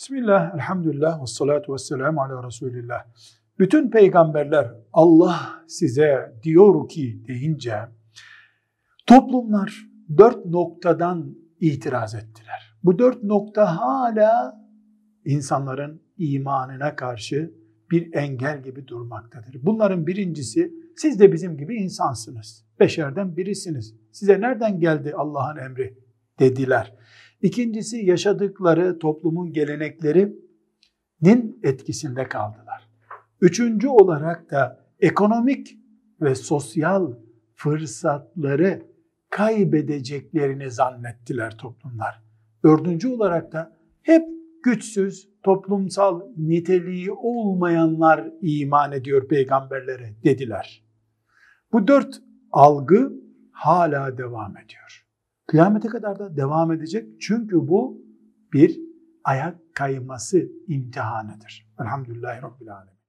Bismillah, elhamdülillah, ve salatu ve selamu ala Resulillah. Bütün peygamberler Allah size diyor ki deyince toplumlar dört noktadan itiraz ettiler. Bu dört nokta hala insanların imanına karşı bir engel gibi durmaktadır. Bunların birincisi siz de bizim gibi insansınız. Beşerden birisiniz. Size nereden geldi Allah'ın emri dediler. İkincisi yaşadıkları toplumun geleneklerinin etkisinde kaldılar. Üçüncü olarak da ekonomik ve sosyal fırsatları kaybedeceklerini zannettiler toplumlar. Dördüncü olarak da hep güçsüz, toplumsal niteliği olmayanlar iman ediyor peygamberlere dediler. Bu dört algı hala devam ediyor. Kıyamete kadar da devam edecek. Çünkü bu bir ayak kayması imtihanıdır. Elhamdülillahi Rabbil Alemin.